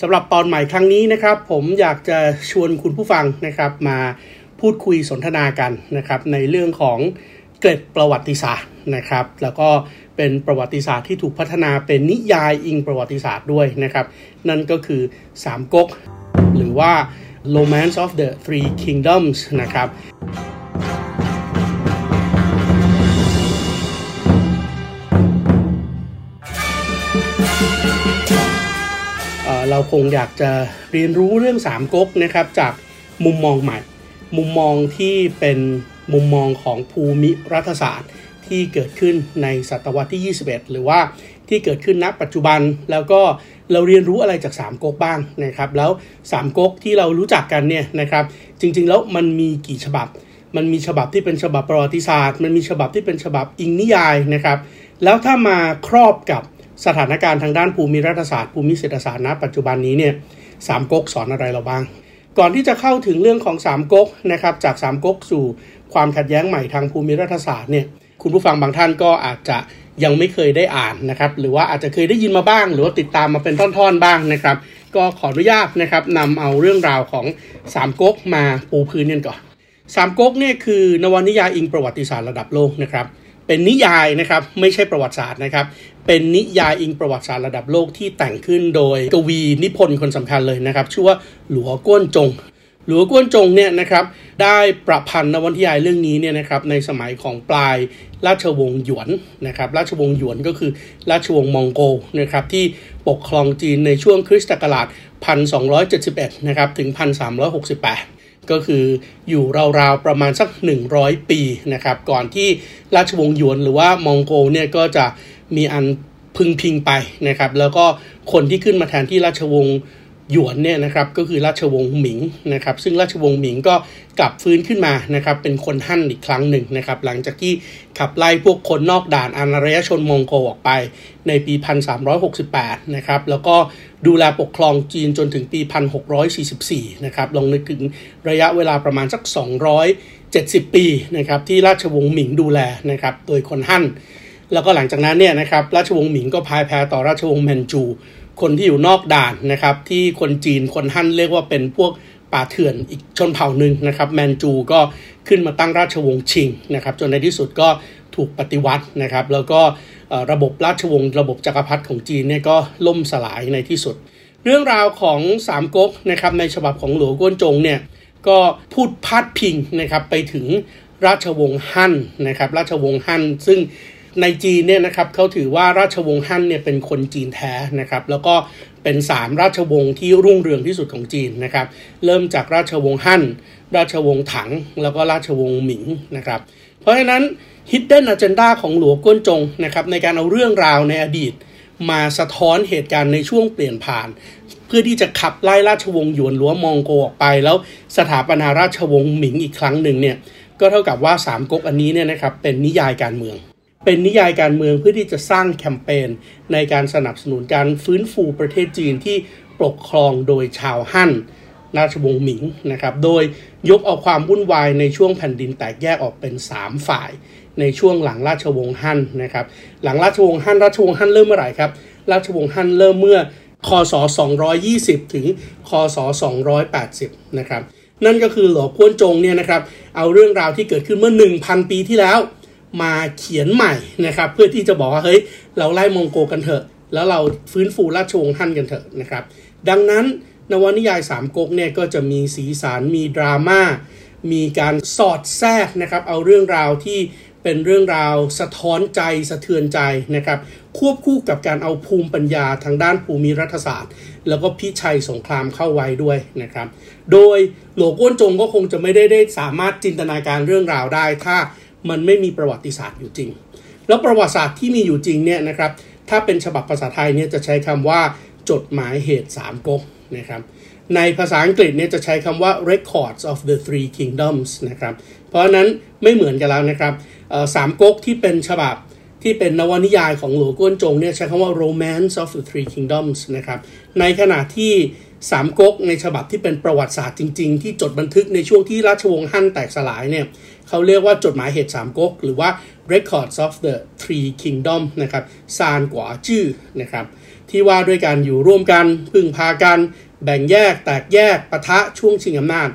สำหรับตอนใหม่ครั้งนี้นะครับ ผมอยากจะชวนคุณผู้ฟังนะครับ มาพูดคุยสนทนากันนะครับ ในเรื่องของเกร็ดประวัติศาสตร์นะครับ แล้วก็เป็นประวัติศาสตร์ที่ถูกพัฒนาเป็นนิยายอิงประวัติศาสตร์ด้วยนะครับ นั่นก็คือสามก๊กหรือว่า Romance of the Three Kingdoms นะครับ เราคงอยากจะเรียนรู้เรื่องสามก๊กนะครับจากมุมมองใหม่ มุมมองที่เป็นมุมมองของภูมิรัฐศาสตร์ ที่เกิดขึ้นในศตวรรษที่ 21 หรือว่าที่เกิดขึ้นณปัจจุบันแล้วก็เราเรียนรู้อะไรจากสามก๊กบ้างนะครับ แล้วสามก๊กที่เรารู้จักกันเนี่ยนะครับ จริงๆแล้วมันมีกี่ฉบับ มันมีฉบับที่เป็นฉบับประวัติศาสตร์ มันมีฉบับที่เป็นฉบับอิงนิยายนะครับ แล้วถ้ามาครอบกับ สถานการณ์ทางด้านภูมิรัฐศาสตร์ภูมิเศรษฐศาสตร์ณปัจจุบันนี้เนี่ยสามก๊กสอนอะไรเราบ้าง ก่อนที่จะเข้าถึงเรื่องของสามก๊กนะครับจากสามก๊กสู่ความขัดแย้งใหม่ทางภูมิรัฐศาสตร์เนี่ยคุณผู้ฟังบางท่านก็อาจจะยังไม่เคยได้อ่านนะครับหรือว่าอาจจะเคยได้ยินมาบ้าง หรือว่าติดตามมาเป็นท่อนๆบ้างนะครับ ก็ขออนุญาตนะครับนำเอาเรื่องราวของสามก๊กมาปูพื้นกันก่อนสามก๊กเนี่ยคือนวนิยายอิงประวัติศาสตร์ระดับโลกนะครับเป็นนิยายนะครับไม่ใช่ประวัติศาสตร์นะครับ เป็นนิยายอิงประวัติศาสตร์ระดับโลกที่แต่งขึ้นโดยกวีนิพนธ์คนสำคัญเลยนะครับ ชื่อว่าหลัวก้วนจง หลัวก้วนจงเนี่ยนะครับได้ประพันธ์นวนิยายเรื่องนี้เนี่ยนะครับในสมัยของปลายราชวงศ์หยวนนะครับราชวงศ์หยวนก็คือราชวงศ์มองโกนะครับที่ปกครองจีนในช่วงคริสต์ศักราช 1271 นะครับถึง 1368ก็คืออยู่ราวๆประมาณสัก 100 ปีนะครับก่อนที่ราชวงศ์หยวนหรือว่ามองโกเนี่ยก็จะ มีอันพึงพิงไปนะครับ แล้วก็คนที่ขึ้นมาแทนที่ราชวงศ์หยวนเนี่ยนะครับก็คือราชวงศ์หมิงนะครับซึ่งราชวงศ์หมิงก็กลับฟื้นขึ้นมานะครับเป็นคนฮั่นอีกครั้งหนึ่งนะครับหลังจากที่ขับไล่พวกคนนอกด่านอารยชนมองโกออกไปในปี 1368นะครับแล้วก็ดูแลปกครองจีนจนถึงปี 1644นะครับลองนึกถึงระยะเวลาประมาณสัก 270 ปีนะครับที่ราชวงศ์หมิงดูแลนะครับโดยคนฮั่น แล้วก็หลังจากนั้นเนี่ยนะครับราชวงศ์หมิงก็พ่ายแพ้ต่อราชวงศ์แมนจู คนที่อยู่นอกด่านนะครับที่คนจีนคนฮั่นเรียกว่าเป็นพวกป่าเถื่อนอีกชนเผ่าหนึ่งนะครับแมนจูก็ขึ้นมาตั้งราชวงศ์ชิงนะครับจนในที่สุดก็ถูกปฏิวัตินะครับแล้วก็ระบบราชวงศ์ระบบจักรพรรดิของจีนเนี่ยก็ล่มสลายในที่สุด เรื่องราวของสามก๊กนะครับในฉบับของหลวงก้นจงเนี่ยก็พูดพาดพิงนะครับไปถึงราชวงศ์ฮั่นนะครับราชวงศ์ฮั่นซึ่ง ในจีนเนี่ยนะครับเขาถือว่าราชวงศ์ฮั่นเนี่ยเป็นคนจีนแท้นะครับ แล้วก็เป็นสามราชวงศ์ที่รุ่งเรืองที่สุดของจีนนะครับ เริ่มจากราชวงศ์ฮั่น ราชวงศ์ถัง แล้วก็ราชวงศ์หมิงนะครับ เพราะฉะนั้น hidden agenda ของหลวงก้นจงนะครับในการเอาเรื่องราวในอดีต มาสะท้อนเหตุการณ์ในช่วงเปลี่ยนผ่าน เพื่อที่จะขับไล่ราชวงศ์หยวนหรือว่ามองโกออกไป แล้วสถาปนาราชวงศ์หมิงอีกครั้งหนึ่งเนี่ยก็เท่ากับว่าสามก๊กอันนี้เนี่ยนะครับเป็นนิยายการเมือง เป็นนิยายการเมืองเพื่อที่จะสร้างแคมเปญในการสนับสนุนการฟื้นฟูประเทศจีนที่ปกครองโดยชาวฮั่นราชวงศ์หมิงนะครับโดยยกเอาความวุ่นวายในช่วงแผ่นดินแตกแยกออกเป็น 3 ฝ่าย ในช่วงหลังราชวงศ์ฮั่นนะครับหลังราชวงศ์ฮั่นราชวงศ์ฮั่นเริ่มเมื่อไหร่ครับราชวงศ์ฮั่นเริ่มเมื่อคศ 220 ถึงคศ 280 นะครับนั่นก็คือหลวงพ้วนจงเนี่ยนะครับเอาเรื่องราวที่เกิดขึ้นเมื่อ 1,000 ปีที่แล้ว มาเขียนใหม่นะครับ เพื่อที่จะบอกว่าเฮ้ยเราไล่มองโกกันเถอะ แล้วเราฟื้นฟูราชวงศ์ฮั่นกันเถอะนะครับ ดังนั้นนวนิยายสามก๊กเนี่ยก็จะมีสีสันมีดราม่ามีการสอดแทรกนะครับ เอาเรื่องราวที่เป็นเรื่องราวสะท้อนใจสะเทือนใจนะครับ ควบคู่กับการเอาภูมิปัญญาทางด้านภูมิรัฐศาสตร์ แล้วก็พิชัยสงครามเข้าไว้ด้วยนะครับ โดยหลวงก้นจงก็คงจะไม่ได้ได้สามารถจินตนาการเรื่องราวได้ถ้า มันไม่มีประวัติศาสตร์อยู่จริง แล้วประวัติศาสตร์ที่มีอยู่จริงเนี่ยนะครับถ้าเป็นฉบับภาษาไทยเนี่ยจะใช้คำว่าจดหมายเหตุสามก๊กนะครับในภาษาอังกฤษเนี่ยจะใช้คำว่า records of the three kingdoms นะครับ เพราะนั้นไม่เหมือนกันแล้วนะครับสามก๊กที่เป็นฉบับที่เป็นนวนิยายของหลวงก้วนจงเนี่ยใช้คำว่า romance of the three kingdoms นะครับ ในขณะที่สามก๊กในฉบับที่เป็นประวัติศาสตร์จริง ๆ ที่จดบันทึกในช่วงที่ราชวงศ์ฮั่นแตกสลายเนี่ย เขาเรียกว่าจดหมายเหตุสามก๊กหรือว่า records of the three kingdom นะครับซานกว่าจื้อนะครับที่ว่าด้วยการอยู่ร่วมกันพึ่งพากัน แบ่งแยกแตกแยกปะทะช่วงชิงอำนาจ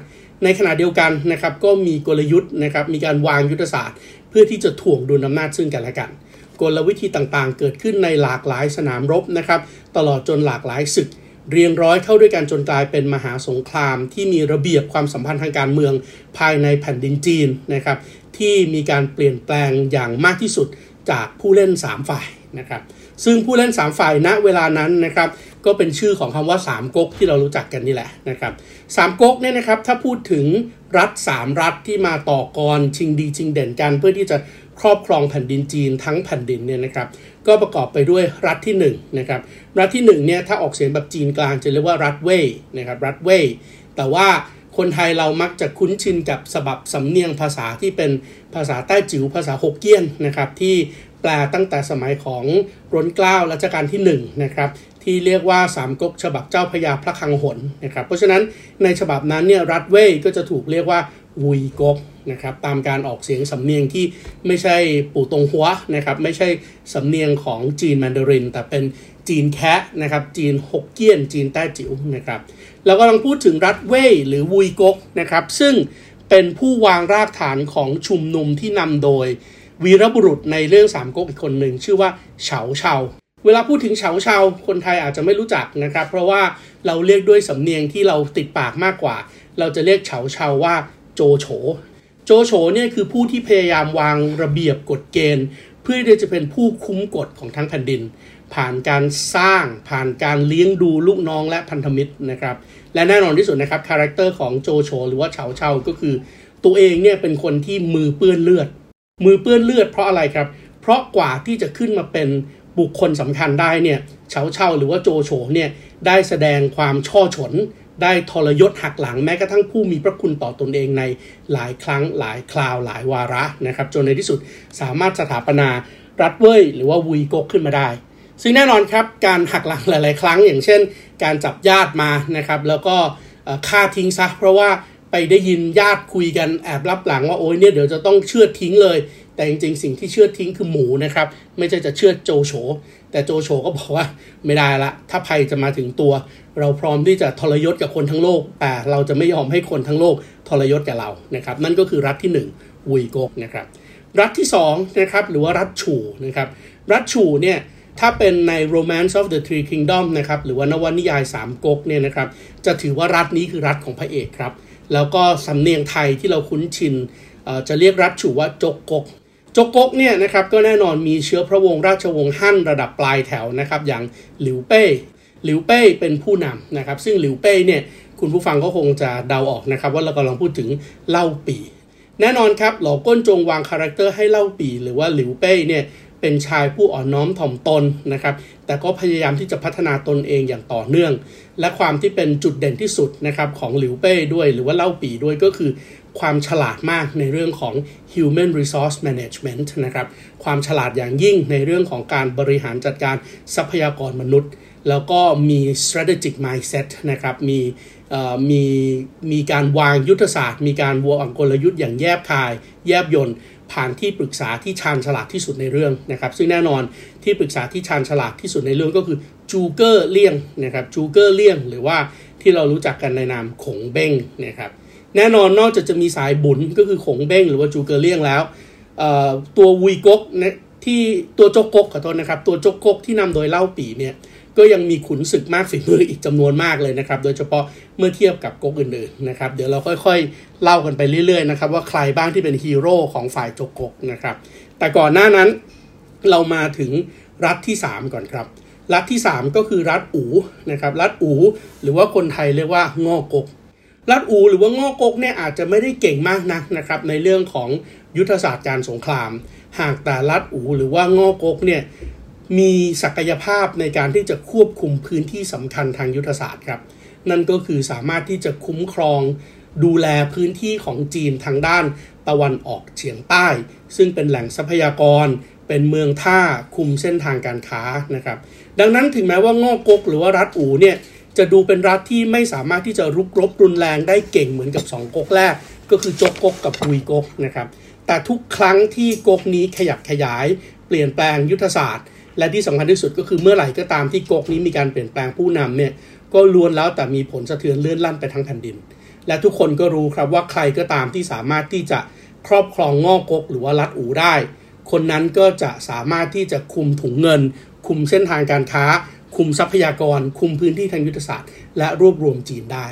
ในขณะเดียวกันนะครับก็มีกลยุทธ์นะครับมีการวางยุทธศาสตร์ เพื่อที่จะถ่วงดุลอำนาจซึ่งกันและกัน กลวิธีต่างๆ เกิดขึ้นในหลากหลายสนามรบนะครับตลอดจนหลากหลายศึก เรียงร้อยเข้าด้วยกันจนกลายเป็นมหาสงคราม ที่มีระเบียบความสัมพันธ์ทางการเมืองภายในแผ่นดินจีนนะครับ ที่มีการเปลี่ยนแปลงอย่างมากที่สุดจากผู้เล่น 3 ฝ่ายนะครับซึ่งผู้เล่น 3 ฝ่ายณเวลานั้นนะครับก็เป็นชื่อของคำว่า 3ก๊กที่เรารู้จักกันนี่แหละนะครับสามก๊กเนี่ยนะครับถ้าพูดถึงรัฐ 3 รัฐที่มาต่อกรชิงดีชิงเด่นกัน เพื่อที่จะครอบครองแผ่นดินจีนทั้งแผ่นดินเนี่ยนะครับ ก็ประกอบไปด้วยรัฐที่1นะครับรัฐที่1เนี่ยถ้าออกเสียงแบบจีนกลางจะเรียกว่ารัฐเว่ยนะครับรัฐเว่ยแต่ว่าคนไทยเรามักจะคุ้นชินกับสบับสำเนียงภาษาที่เป็นภาษาใต้จิ๋วภาษาฮกเกี้ยนนะครับที่แปลตั้งแต่สมัยของร้นเกล้ารัชกาลที่1นะครับที่เรียกว่าสามก๊กฉบับเจ้าพญาพระคังหนนะครับเพราะฉะนั้นในฉบับนั้นเนี่ยรัฐเว่ยก็จะถูกเรียกว่า วุยก๊กนะครับตามการออกเสียงสำเนียงที่ไม่ใช่ปู่ตงหัวนะครับไม่ใช่สำเนียงของจีนแมนดาริน แต่เป็นจีนแคะนะครับจีนฮกเกี้ยน จีนแต้จิ๋วนะครับแล้วก็ลังพูดถึงรัฐเว่ยหรือวุยก๊กนะครับซึ่งเป็นผู้วางรากฐานของชุมนุมที่นำโดยวีรบุรุษในเรื่องสามก๊กอีกคนหนึ่งชื่อว่าเฉาเฉาเวลาพูดถึงเฉาเฉาคนไทยอาจจะไม่รู้จักนะครับ เพราะว่าเราเรียกด้วยสำเนียงที่เราติดปากมากกว่า เราจะเรียกเฉาเฉาว่า โจโฉ โจโฉเนี่ยคือผู้ที่พยายามวางระเบียบกฎเกณฑ์ เพื่อที่จะเป็นผู้คุมกฎของทั้งแผ่นดิน ผ่านการสร้างผ่านการเลี้ยงดูลูกน้องและพันธมิตรนะครับ และแน่นอนที่สุดนะครับ character ของโจโฉหรือว่าเฉาเฉาก็คือ ตัวเองเนี่ยเป็นคนที่มือเปื้อนเลือด มือเปื้อนเลือดเพราะอะไรครับ เพราะกว่าที่จะขึ้นมาเป็นบุคคลสำคัญได้เนี่ยเฉาเฉาหรือว่าโจโฉเนี่ยได้แสดงความฉ้อฉล ได้ทรยศหักหลังแม้กระทั่งผู้มีพระคุณต่อตนเองในหลายครั้งหลายคราวหลายวาระนะครับ จนในที่สุดสามารถสถาปนารัฐเว่ยหรือว่าวุยกกขึ้นมาได้ ซึ่งแน่นอนครับการหักหลังหลาย ๆ ครั้ง อย่างเช่น การจับญาติมานะครับแล้วก็ฆ่าทิ้งซะเพราะว่าไปได้ยินญาติคุยกันแอบรับหลังว่าโอ้ยเนี่ยเดี๋ยวจะต้องเชื่อทิ้งเลย แต่จริง ๆ สิ่งที่เชื่อทิ้งคือหมูนะครับ ไม่ใช่จะเชื่อโจโฉแต่โจโฉก็บอกว่าไม่ได้ละ ถ้าภัยจะมาถึงตัว เราพร้อมที่จะทรยศกับคนทั้งโลก แต่เราจะไม่ยอมให้คนทั้งโลกทรยศกับเรานะครับ นั่นก็คือรัฐที่1วุยกกนะครับ รัฐที่2นะครับหรือว่ารัฐฉู่นะครับ รัฐฉู่เนี่ยถ้าเป็นใน Romance of the Three Kingdom นะครับหรือว่านวนิยายสามก๊กเนี่ยนะครับจะถือว่ารัฐนี้คือรัฐของพระเอกครับ แล้วก็สำเนียงไทยที่เราคุ้นชินจะเรียกรัฐฉู่ว่าจกกกจกกกเนี่ยนะครับก็แน่นอนมีเชื้อพระวงศ์ราชวงศ์ฮั่นระดับปลายแถวนะครับอย่างหลิวเป้ หลิวเป้เป็นผู้นำนะครับ ซึ่งหลิวเป้เนี่ยคุณผู้ฟังก็คงจะเดาออกนะครับ ว่าเรากำลังพูดถึงเล่าปี่ แน่นอนครับ หลอกว้านจงวาง character ให้เล่าปี่ หรือว่าหลิวเป้เนี่ยเป็นชายผู้อ่อนน้อมถ่อมตนนะครับ แต่ก็พยายามที่จะพัฒนาตนเองอย่างต่อเนื่อง และความที่เป็นจุดเด่นที่สุดนะครับของหลิวเป้ด้วย หรือว่าเล่าปี่ด้วยก็คือ ความฉลาดมากในเรื่องของ human resource management นะครับ ความฉลาดอย่างยิ่งในเรื่องของการบริหารจัดการทรัพยากรมนุษย์ แล้วก็มี strategic mindset นะครับ มีมีมีการวางยุทธศาสตร์ มีการวางกลยุทธ์อย่างแยบคาย แยบยนต์ผ่านที่ปรึกษาที่ชาญฉลาดที่สุดในเรื่องนะครับ ซึ่งแน่นอนที่ปรึกษาที่ชาญฉลาดที่สุดในเรื่องก็คือจูเกอร์เลี่ยงนะครับจูเกอร์เลี่ยง หรือว่าที่เรารู้จักกันในนามขงเบ้งนะครับแน่นอนนอกจากจะมีสายบุ๋นก็คือขงเบ้งหรือว่าจูเก่อเลี่ยงแล้วตัววุยกกที่ตัวจกกขอโทษนะครับ ตัวจกกที่นำโดยเล่าปีเนี่ย ก็ยังมีขุนศึกมากฝีมืออีกจำนวนมากเลยนะครับ โดยเฉพาะเมื่อเทียบกับก๊กอื่นๆนะครับ เดี๋ยวเราค่อยๆ เล่ากันไปเรื่อยๆนะครับว่าใครบ้างที่เป็นฮีโร่ของฝ่ายโจกกกนะครับ แต่ก่อนหน้านั้นเรามาถึงรัฐที่ 3 ก่อนครับ รัฐที่ 3 ก็คือรัฐอูนะครับ รัฐอูหรือว่าคนไทยเรียกว่างอกกรัฐอูหรือว่างอกกเนี่ยอาจจะไม่ได้เก่งมากนักนะครับในเรื่องของยุทธศาสตร์การสงคราม หากแต่รัฐอูหรือว่างอกกเนี่ย มีศักยภาพในการที่จะควบคุมพื้นที่สำคัญทางยุทธศาสตร์ครับ นั่นก็คือสามารถที่จะคุ้มครองดูแลพื้นที่ของจีนทางด้านตะวันออกเฉียงใต้ ซึ่งเป็นแหล่งทรัพยากร เป็นเมืองท่าคุมเส้นทางการค้านะครับ ดังนั้นถึงแม้ว่างอกกหรือว่ารัฐอูเนี่ยจะดูเป็นรัฐที่ไม่สามารถที่จะรุกรบรุนแรงได้เก่งเหมือนกับ 2ก๊กแรก ก็คือจกก๊กกับฮุยก๊กนะครับ แต่ทุกครั้งที่ก๊กนี้ขยับขยาย เปลี่ยนแปลงยุทธศาสตร์ และที่สำคัญที่สุดก็คือเมื่อไหร่ก็ตามที่ก๊กนี้มีการเปลี่ยนแปลงผู้นำเนี่ยก็ล้วนแล้วแต่มีผลสะเทือนเลื่อนลั่นไปทั้งแผ่นดิน และทุกคนก็รู้ครับว่าใครก็ตามที่สามารถที่จะครอบครองงอกก๊กหรือว่ารัฐอูได้ คนนั้นก็จะสามารถที่จะคุมถุงเงิน คุมเส้นทางการค้า คุมทรัพยากร คุมพื้นที่ทางยุทธศาสตร์ และรวบรวมจีนได้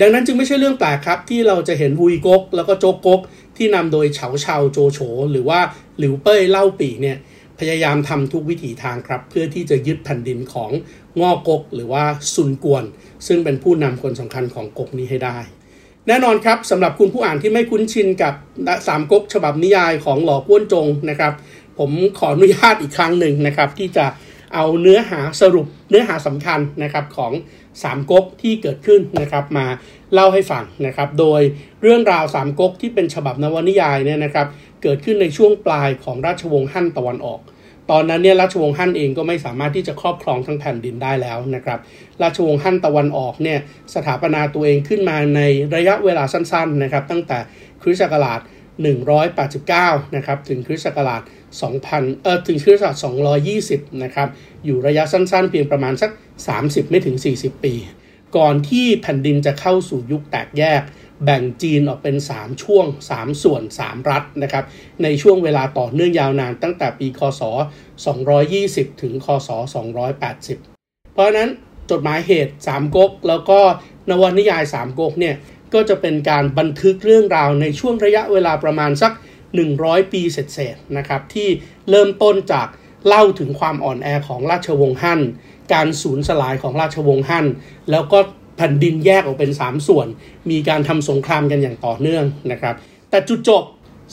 ดังนั้นจึงไม่ใช่เรื่องแปลกครับ ที่เราจะเห็นวุยก๊กแล้วก็โจกก๊กที่นำโดยเฉาเฉาโจโฉหรือว่าหลิวเป้ยเล่าปีเนี่ย พยายามทำทุกวิถีทางครับ เพื่อที่จะยึดแผ่นดินของงอกกหรือว่าซุนกวน ซึ่งเป็นผู้นำคนสำคัญของกกนี้ให้ได้ แน่นอนครับสำหรับคุณผู้อ่านที่ไม่คุ้นชินกับสามก๊กฉบับนิยายของหล่อป้วนจงนะครับ ผมขออนุญาตอีกครั้งหนึ่งนะครับ ที่จะเอาเนื้อหาสรุปเนื้อหาสำคัญนะครับของ สามก๊กที่เกิดขึ้นนะครับมาเล่าให้ฟังนะครับ โดยเรื่องราวสามก๊กที่เป็นฉบับนวนิยายเนี่ยนะครับ เกิดขึ้นในช่วงปลายของราชวงศ์ฮั่นตะวันออก ตอนนั้นเนี่ยราชวงศ์ฮั่นเองก็ไม่สามารถที่จะครอบครองทั้งแผ่นดินได้แล้วนะครับ ราชวงศ์ฮั่นตะวันออกเนี่ยสถาปนาตัวเองขึ้นมาในระยะเวลาสั้นๆนะครับ ตั้งแต่คริสต์ศักราช189 นะครับ ถึงคริสต์ศักราช 2000 เอ่อถึงคริสตศักราช220 นะครับ อยู่ระยะสั้นๆ เพียงประมาณสัก 30 ไม่ถึง 40 ปี ก่อนที่แผ่นดินจะเข้าสู่ยุคแตกแยก แบ่งจีนออกเป็น 3 ช่วง 3 ส่วน 3 รัฐนะครับ ในช่วงเวลาต่อเนื่องยาวนานตั้งแต่ปี คศ 220 ถึง คศ 280 เพราะฉะนั้นจดหมายเหตุ 3ก๊กแล้วก็นวนิยาย 3ก๊กเนี่ย ก็จะเป็นการบันทึกเรื่องราวในช่วงระยะเวลาประมาณสัก 100 ปีเศษๆนะครับที่เริ่มต้นจากเล่าถึงความอ่อนแอของราชวงศ์ฮั่น การสูญสลายของราชวงศ์ฮั่น แล้วก็แผ่นดินแยกออกเป็น 3 ส่วน มีการทำสงครามกันอย่างต่อเนื่องนะครับ แต่จุดจบ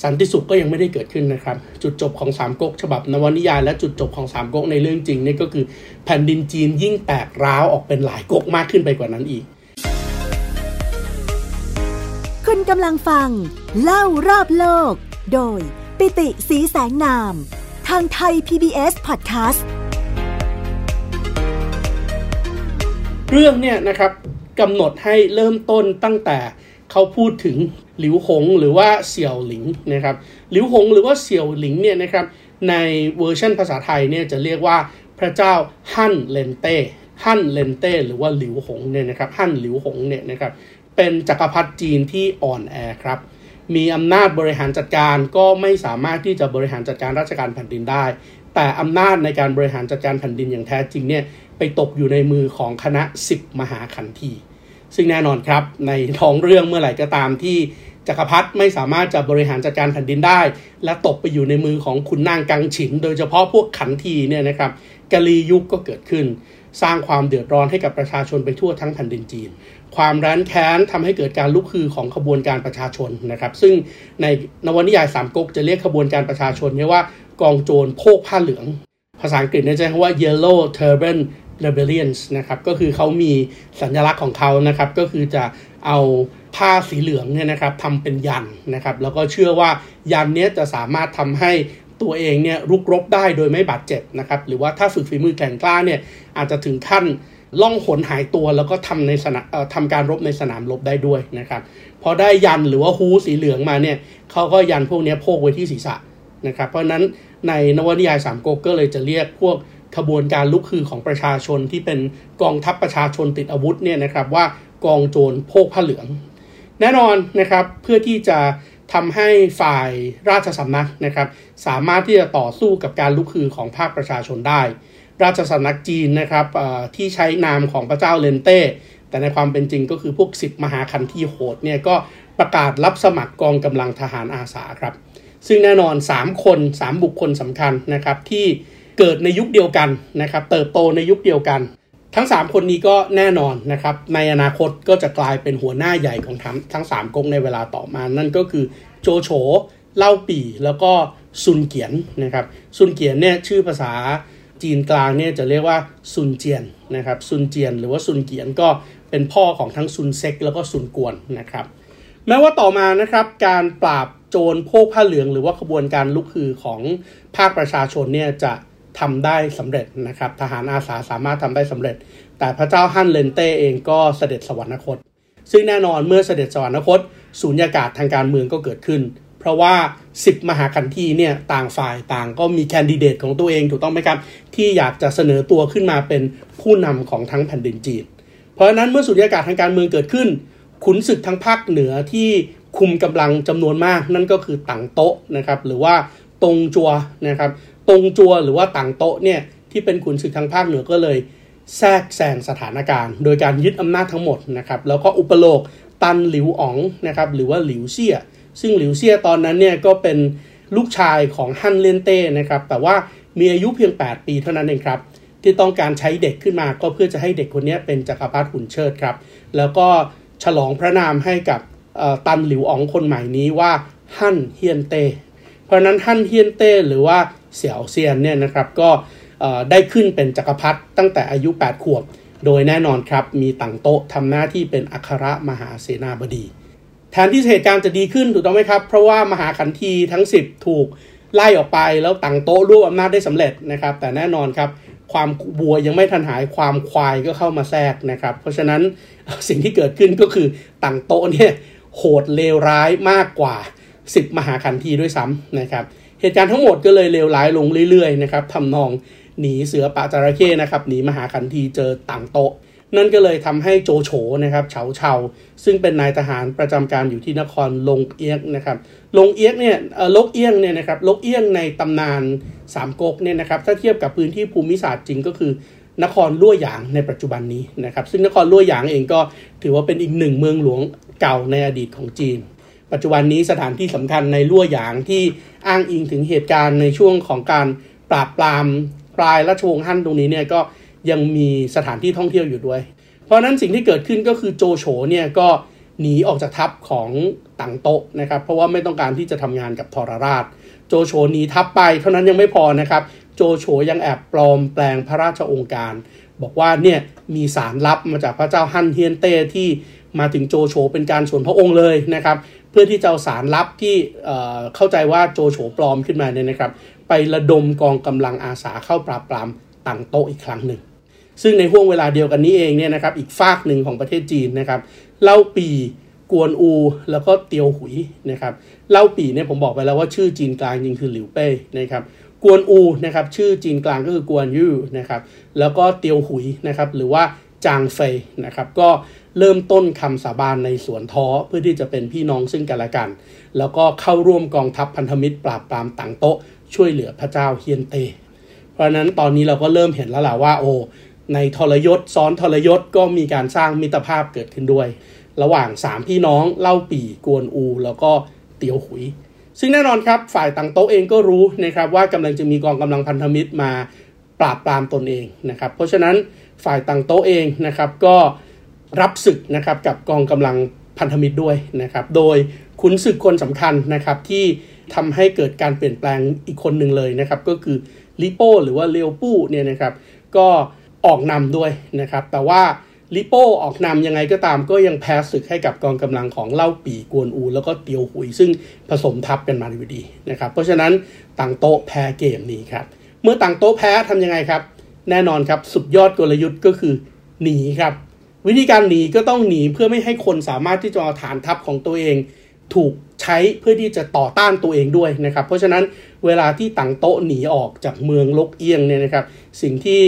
สันติสุขก็ยังไม่ได้เกิดขึ้นนะครับ จุดจบของสามก๊กฉบับนวนิยาย และจุดจบของสามก๊กในเรื่องจริงนี่ก็คือแผ่นดินจีนยิ่งแตกร้าวออกเป็นหลายก๊กมากขึ้นไปกว่านั้นอีก คุณกำลังฟัง เล่ารอบโลก โดย ปิติสีแสงนาม ทางไทย PBS Podcast เรื่องเนี่ยนะครับกำหนดให้เริ่มต้นตั้งแต่เขาพูดถึงหลิวหงหรือว่าเสี่ยวหลิงนะครับหลิวหงหรือว่าเสี่ยวหลิงเนี่ยนะครับในเวอร์ชันภาษาไทยเนี่ยจะเรียกว่าพระเจ้าฮั่นเลนเต้ฮั่นเลนเต้หรือว่าหลิวหงเนี่ยนะครับฮั่นหลิวหงเนี่ยนะครับเป็นจักรพรรดิจีนที่อ่อนแอครับ มีอำนาจบริหารจัดการก็ไม่สามารถที่จะบริหารจัดการราชการแผ่นดินได้ แต่อำนาจในการบริหารจัดการแผ่นดินอย่างแท้จริงเนี่ยไปตกอยู่ในมือของคณะสิบมหาขันที ซึ่งแน่นอนครับในท้องเรื่องเมื่อไหร่ก็ตามที่จักรพรรดิไม่สามารถจะบริหารจัดการแผ่นดินได้ และตกไปอยู่ในมือของขุนนางกังฉิน โดยเฉพาะพวกขันทีเนี่ยนะครับกะลียุคก็เกิดขึ้น สร้างความเดือดร้อนให้กับประชาชนไปทั่วทั้งแผ่นดินจีน ความร้านแค้นทำให้เกิดการลุกฮือของขบวนการประชาชนนะครับ ซึ่งในนวนิยายสามก๊กจะเรียกขบวนการประชาชนเนี่ยว่ากองโจรโพกผ้าเหลือง ภาษาอังกฤษเนี่ยจะใช้คำว่า yellow turban rebellions นะครับก็คือเขามีสัญลักษณ์ของเขานะครับ ก็คือจะเอาผ้าสีเหลืองเนี่ยนะครับทำเป็นยันนะครับ แล้วก็เชื่อว่ายันเนี้ยจะสามารถทำให้ตัวเองเนี่ยรุกรบได้โดยไม่บาดเจ็บนะครับ หรือว่าถ้าฝึกฝีมือแกร่งกล้าเนี่ยอาจจะถึงขั้น ล่องหนหายตัวแล้วก็ทำในสนามทำการรบในสนามรบได้ด้วยนะครับพอได้ยันหรือว่าฮูสีเหลืองมาเนี่ยเขาก็ยันพวกนี้โพกไว้ที่ศีรษะนะครับ เพราะนั้นในนวนิยายสามก๊กก็เลยจะเรียกพวกขบวนการลุกคือของประชาชนที่เป็นกองทัพประชาชนติดอาวุธเนี่ยนะครับว่ากองโจรโพกผ้าเหลือง แน่นอนนะครับเพื่อที่จะทำให้ฝ่ายราชสำนักนะครับ สามารถที่จะต่อสู้กับการลุกคือของภาคประชาชนได้ ราชสำนักจีนนะครับที่ใช้นามของพระเจ้าเลนเต้ แต่ในความเป็นจริงก็คือพวกสิบมหาคันที่โหดเนี่ยก็ประกาศรับสมัครกองกำลังทหารอาสาครับ ซึ่งแน่นอน 3 คน 3 บุคคลสำคัญนะครับที่เกิดในยุคเดียวกันนะครับเติบโตในยุคเดียวกัน ทั้ง 3 คนนี้ก็แน่นอนนะครับในอนาคตก็จะกลายเป็นหัวหน้าใหญ่ของทั้งทั้ง3ก๊กในเวลาต่อมา นั่นก็คือโจโฉเล่าปี่แล้วก็ซุนเกียนนะครับซุนเกียนเนี่ยชื่อภาษา จีนกลางเนี่ยจะเรียกว่าซุนเจียนนะครับซุนเจียน หรือว่าซุนเกียนก็เป็นพ่อของทั้งซุนเซ็กแล้วก็ซุนกวนนะครับแม้ว่าต่อมานะครับการปราบโจรโพกผ้าเหลือง หรือว่าขบวนการลุกฮือของภาคประชาชนเนี่ยจะทำได้สำเร็จนะครับทหารอาสาสามารถทำได้สำเร็จ แต่พระเจ้าฮั่นเลนเต้เองก็เสด็จสวรรคต ซึ่งแน่นอนเมื่อเสด็จสวรรคต สูญญากาศทางการเมืองก็เกิดขึ้น เพราะว่า 10 มหาคันธีเนี่ยต่างฝ่ายต่างก็มีแคนดิเดตของตัวเองถูกต้องไหมครับ ที่อยากจะเสนอตัวขึ้นมาเป็นผู้นำของทั้งแผ่นดินจีน เพราะฉะนั้นเมื่อสุญญากาศทางการเมืองเกิดขึ้น ขุนศึกทั้งภาคเหนือที่คุมกำลังจำนวนมากนั่นก็คือต่างโต๊ะนะครับหรือว่าตรงจัวนะครับตรงจัวหรือว่าต่างโต๊ะเนี่ยที่เป็นขุนศึกทางภาคเหนือก็เลยแทรกแซงสถานการณ์ โดยการยึดอำนาจทั้งหมดนะครับแล้วก็อุปโลกตันหลิวอ๋องนะครับหรือว่าหลิวเซี่ย ซึ่งหลิวเซียตอนนั้นเนี่ยก็เป็นลูกชายของฮั่นเลนเต้นะครับ แต่ว่ามีอายุเพียง 8 ปีเท่านั้นเองครับ ที่ต้องการใช้เด็กขึ้นมาก็เพื่อจะให้เด็กคนนี้เป็นจักรพรรดิหุ่นเชิดครับ แล้วก็ฉลองพระนามให้กับตันหลิวอองคนใหม่นี้ว่าฮั่นเฮียนเต้ เพราะนั้นฮั่นเฮียนเต้หรือว่าเสี่ยวเซียนเนี่ยนะครับก็ได้ขึ้นเป็นจักรพรรดิตั้งแต่อายุ 8 ขวบ โดยแน่นอนครับมีต่างโต๊ะทำหน้าที่เป็นอัครมหาเสนาบดี แทนที่เหตุการณ์จะดีขึ้นถูกต้องไหมครับ เพราะว่ามหาขันทีทั้ง 10 ถูกไล่ออกไปแล้วต่างโต๊ะรวบอำนาจได้สำเร็จนะครับ แต่แน่นอนครับความบัวยังไม่ทันหายความควายก็เข้ามาแทรกนะครับ เพราะฉะนั้นสิ่งที่เกิดขึ้นก็คือต่างโต๊ะเนี่ยโหดเลวร้ายมากกว่า 10 มหาคันทีด้วยซ้ำนะครับ เหตุการณ์ทั้งหมดก็เลยเลวร้ายลงเรื่อยๆนะครับทำนองหนีเสือป่าจระเข้นะครับหนีมหาคันทีเจอต่างโต๊ะ นั่นก็เลยทำให้โจโฉนะครับเฉาเฉาซึ่งเป็นนายทหารประจำการอยู่ที่นครลงเอียกนะครับลงเอียกเนี่ยลกเอียงเนี่ยนะครับลกเอียงในตำนานสามก๊กเนี่ยนะครับถ้าเทียบกับพื้นที่ภูมิศาสตร์จริงก็คือนครลั่วหยางในปัจจุบันนี้นะครับซึ่งนครลั่วหยางเองก็ถือว่าเป็นอีกหนึ่งเมืองหลวงเก่าในอดีตของจีน ปัจจุบันนี้สถานที่สำคัญในลั่วหยางที่อ้างอิงถึงเหตุการณ์ในช่วงของการปราบปรามปลายราชวงศ์ฮั่นตรงนี้เนี่ยก็ ยังมีสถานที่ท่องเที่ยวอยู่ด้วย เพราะนั้นสิ่งที่เกิดขึ้นก็คือโจโฉเนี่ยก็หนีออกจากทัพของต่างโตะนะครับ เพราะว่าไม่ต้องการที่จะทำงานกับทรราช โจโฉหนีทัพไปเท่านั้นยังไม่พอนะครับ โจโฉยังแอบปลอมแปลงพระราชองค์การ บอกว่าเนี่ยมีสารลับมาจากพระเจ้าฮั่นเฮียนเต้ที่มาถึงโจโฉเป็นการส่วนพระองค์เลยนะครับ เพื่อที่จะเอาสารลับที่เข้าใจว่าโจโฉปลอมขึ้นมาเนี่ยนะครับ ไประดมกองกำลังอาสาเข้าปราบปรามต่างโตะอีกครั้งหนึ่ง ซึ่งในห่วงเวลาเดียวกันนี้เองเนี่ยนะครับอีกฝากหนึ่งของประเทศจีนนะครับเล่าปีกวนอู แล้วก็เตียวหุยนะครับเล่าปีเนี่ยผมบอกไปแล้วว่าชื่อจีนกลางจริงคือหลิวเป้นะครับกวนอูนะครับชื่อจีนกลางก็คือกวนยู่นะครับแล้วก็เตียวหุยนะครับหรือว่าจางเฟยนะครับก็เริ่มต้นคำสาบานในสวนท้อเพื่อที่จะเป็นพี่น้องซึ่งกันและกัน แล้วก็เข้าร่วมกองทัพพันธมิตรปราบปรามต่างโต๊ะ ช่วยเหลือพระเจ้าเฮียนเต เพราะนั้นตอนนี้เราก็เริ่มเห็นแล้วแหละว่าโอ ในทรยศซ้อนทรยศก็มีการสร้างมิตรภาพเกิดขึ้นด้วย ระหว่าง 3 พี่น้องเล่าปี่กวนอู แล้วก็เตียวหุย ซึ่งแน่นอนครับฝ่ายต่างโต๊ะเองก็รู้นะครับว่ากำลังจะมีกองกำลังพันธมิตรมาปราบปรามตนเองนะครับ เพราะฉะนั้นฝ่ายต่างโต๊ะเองนะครับก็รับศึกนะครับกับกองกำลังพันธมิตรด้วยนะครับ โดยขุนศึกคนสำคัญนะครับที่ทำให้เกิดการเปลี่ยนแปลงอีกคนหนึ่งเลยนะครับ ก็คือลิโป้หรือว่าเลโอปู้เนี่ยนะครับ ก็ ออกนำด้วยนะครับ แต่ว่าลิโป้ออกนำยังไงก็ตามก็ยังแพ้ศึกให้กับกองกำลังของเล่าปีกวนอู แล้วก็เตียวหุย ซึ่งผสมทับกันมาดีดีนะครับ เพราะฉะนั้นต่างโต๊ะแพ้เกมนี้ครับ เมื่อต่างโต๊ะแพ้ทำยังไงครับ แน่นอนครับสุดยอดกลยุทธ์ก็คือหนีครับ วิธีการหนีก็ต้องหนีเพื่อไม่ให้คนสามารถที่จะเอาฐานทัพของตัวเอง ถูกใช้เพื่อที่จะต่อต้านตัวเองด้วยนะครับ เพราะฉะนั้นเวลาที่ต่างโต๊ะหนีออกจากเมืองลกเอียงเนี่ยนะครับ สิ่งที่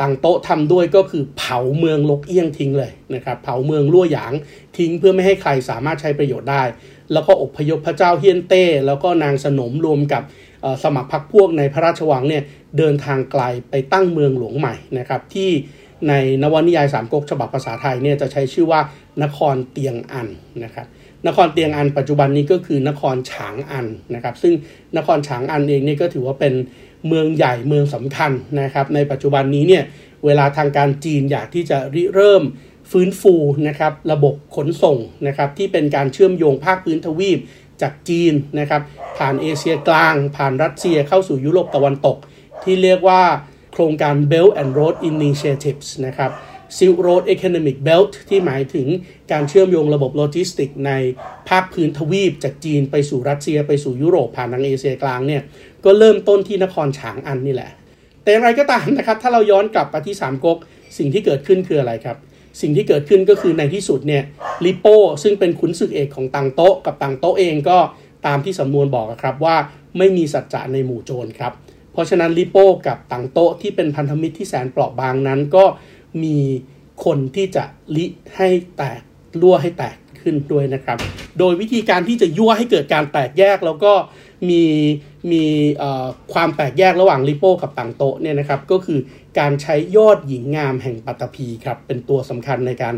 ต่างโต๊ะทำด้วยก็คือเผาเมืองลกเอี้ยงทิ้งเลยนะครับ เผาเมืองลั่วหยางทิ้งเพื่อไม่ให้ใครสามารถใช้ประโยชน์ได้ แล้วก็อพยพพระเจ้าเฮียนเต้ แล้วก็นางสนมรวมกับสมัครพรรคพวกในพระราชวังเนี่ยเดินทางไกลไปตั้งเมืองหลวงใหม่นะครับที่ ในนวนิยายสามก๊กฉบับภาษาไทยเนี่ยจะใช้ชื่อว่านครเตียงอันนะครับนครเตียงอันปัจจุบันนี้ก็คือนครฉางอันนะครับ ซึ่งนครฉางอันเองนี่ก็ถือว่าเป็นเมืองใหญ่เมืองสำคัญนะครับ ในปัจจุบันนี้เนี่ยเวลาทางการจีนอยากที่จะริเริ่มฟื้นฟูนะครับระบบขนส่งนะครับที่เป็นการเชื่อมโยงภาคพื้นทวีปจากจีนนะครับผ่านเอเชียกลาง ผ่านรัสเซียเข้าสู่ยุโรปตะวันตก ที่เรียกว่า ครงการ Belt and Road Initiatives นะครับ Silk Road Economic Belt ที่หมายถึงการเชื่อมโยงระบบโลจิสติก ในภาคพื้นทวีป จากจีนไปสู่รัสเซีย ไปสู่ยุโรปผ่านทางเอเชียกลางเนี่ยก็เริ่มต้นที่นครฉางอันนี่แหละ แต่อย่างไรก็ตามนะครับ ถ้าเราย้อนกลับไปที่สามก๊กสิ่งที่เกิดขึ้นคืออะไรครับ สิ่งที่เกิดขึ้นก็คือในที่สุดเนี่ยลิโป้ซึ่งเป็นขุนศึกเอกของตังโต๊ะกับตังโต๊ะเองก็ตามที่สำนวนบอกครับว่าไม่มีสัจจะในหมู่โจรครับ ราะฉะนั้นลิโป้กับตังโต๊ะที่เป็นพันธมิตรที่แสนเปราะบางนั้นก็มีคนที่จะลิให้แตกรั่วให้แตกขึ้นด้วยนะครับ โดยวิธีการที่จะยั่วให้เกิดการแตกแยกแล้วก็มีมีความแตกแยกระหว่างลิโป้กับตังโตเนี่ยนะครับก็คือการใช้ยอดหญิงงามแห่งปัตตภีครับเป็นตัวสำคัญในการ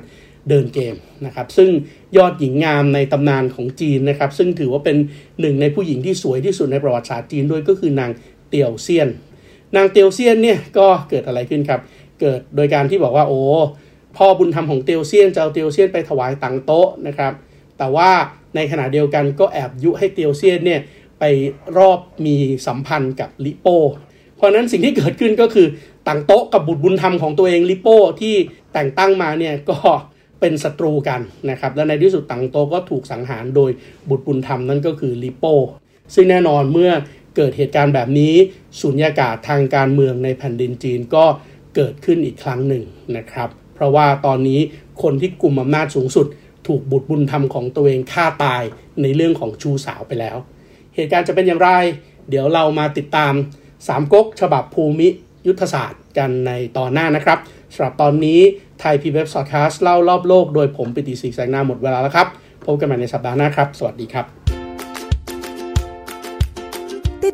เดินเกมนะครับ ซึ่งยอดหญิงงามในตำนานของจีนนะครับ ซึ่งถือว่าเป็นหนึ่งในผู้หญิงที่สวยที่สุดในประวัติศาสตร์จีนด้วยก็คือนาง เตียวเซียน นางเตียวเซียนเนี่ยก็เกิดอะไรขึ้นครับ เกิดโดยการที่บอกว่าโอ้พ่อบุญธรรมของเตียวเซียนจะเอาเตียวเซียนไปถวายตังโต๊ะนะครับ แต่ว่าในขณะเดียวกันก็แอบยุให้เตียวเซียนเนี่ยไปรอบมีสัมพันธ์กับลิโป้เพราะนั้นสิ่งที่เกิดขึ้นก็คือตังโต๊ะกับบุตรบุญธรรมของตัวเองลิโป้ที่แต่งตั้งมาเนี่ยก็เป็นศัตรูกันนะครับและในที่สุดตังโต๊ะก็ถูกสังหารโดยบุตรบุญธรรมนั่นก็คือลิโป้ซึ่งแน่นอนเมื่อ เกิดเหตุการณ์แบบนี้สุญญากาศทางการเมืองในแผ่นดินจีนก็เกิดขึ้นอีกครั้งหนึ่งนะครับ เพราะว่าตอนนี้คนที่กลุ่มอำนาจสูงสุด ถูกบุตรบุญธรรมของตัวเองฆ่าตายในเรื่องของชูสาวไปแล้ว เหตุการณ์จะเป็นอย่างไร เดี๋ยวเรามาติดตามสามก๊กฉบับภูมิยุทธศาสตร์กันในตอนหน้านะครับสำหรับตอนนี้ไทยพีเว็บสอดคาสเล่ารอบโลกโดยผมปิติศรีแสงนาหมดเวลาแล้วครับ พบกันใหม่ในสัปดาห์หน้าครับ สวัสดีครับ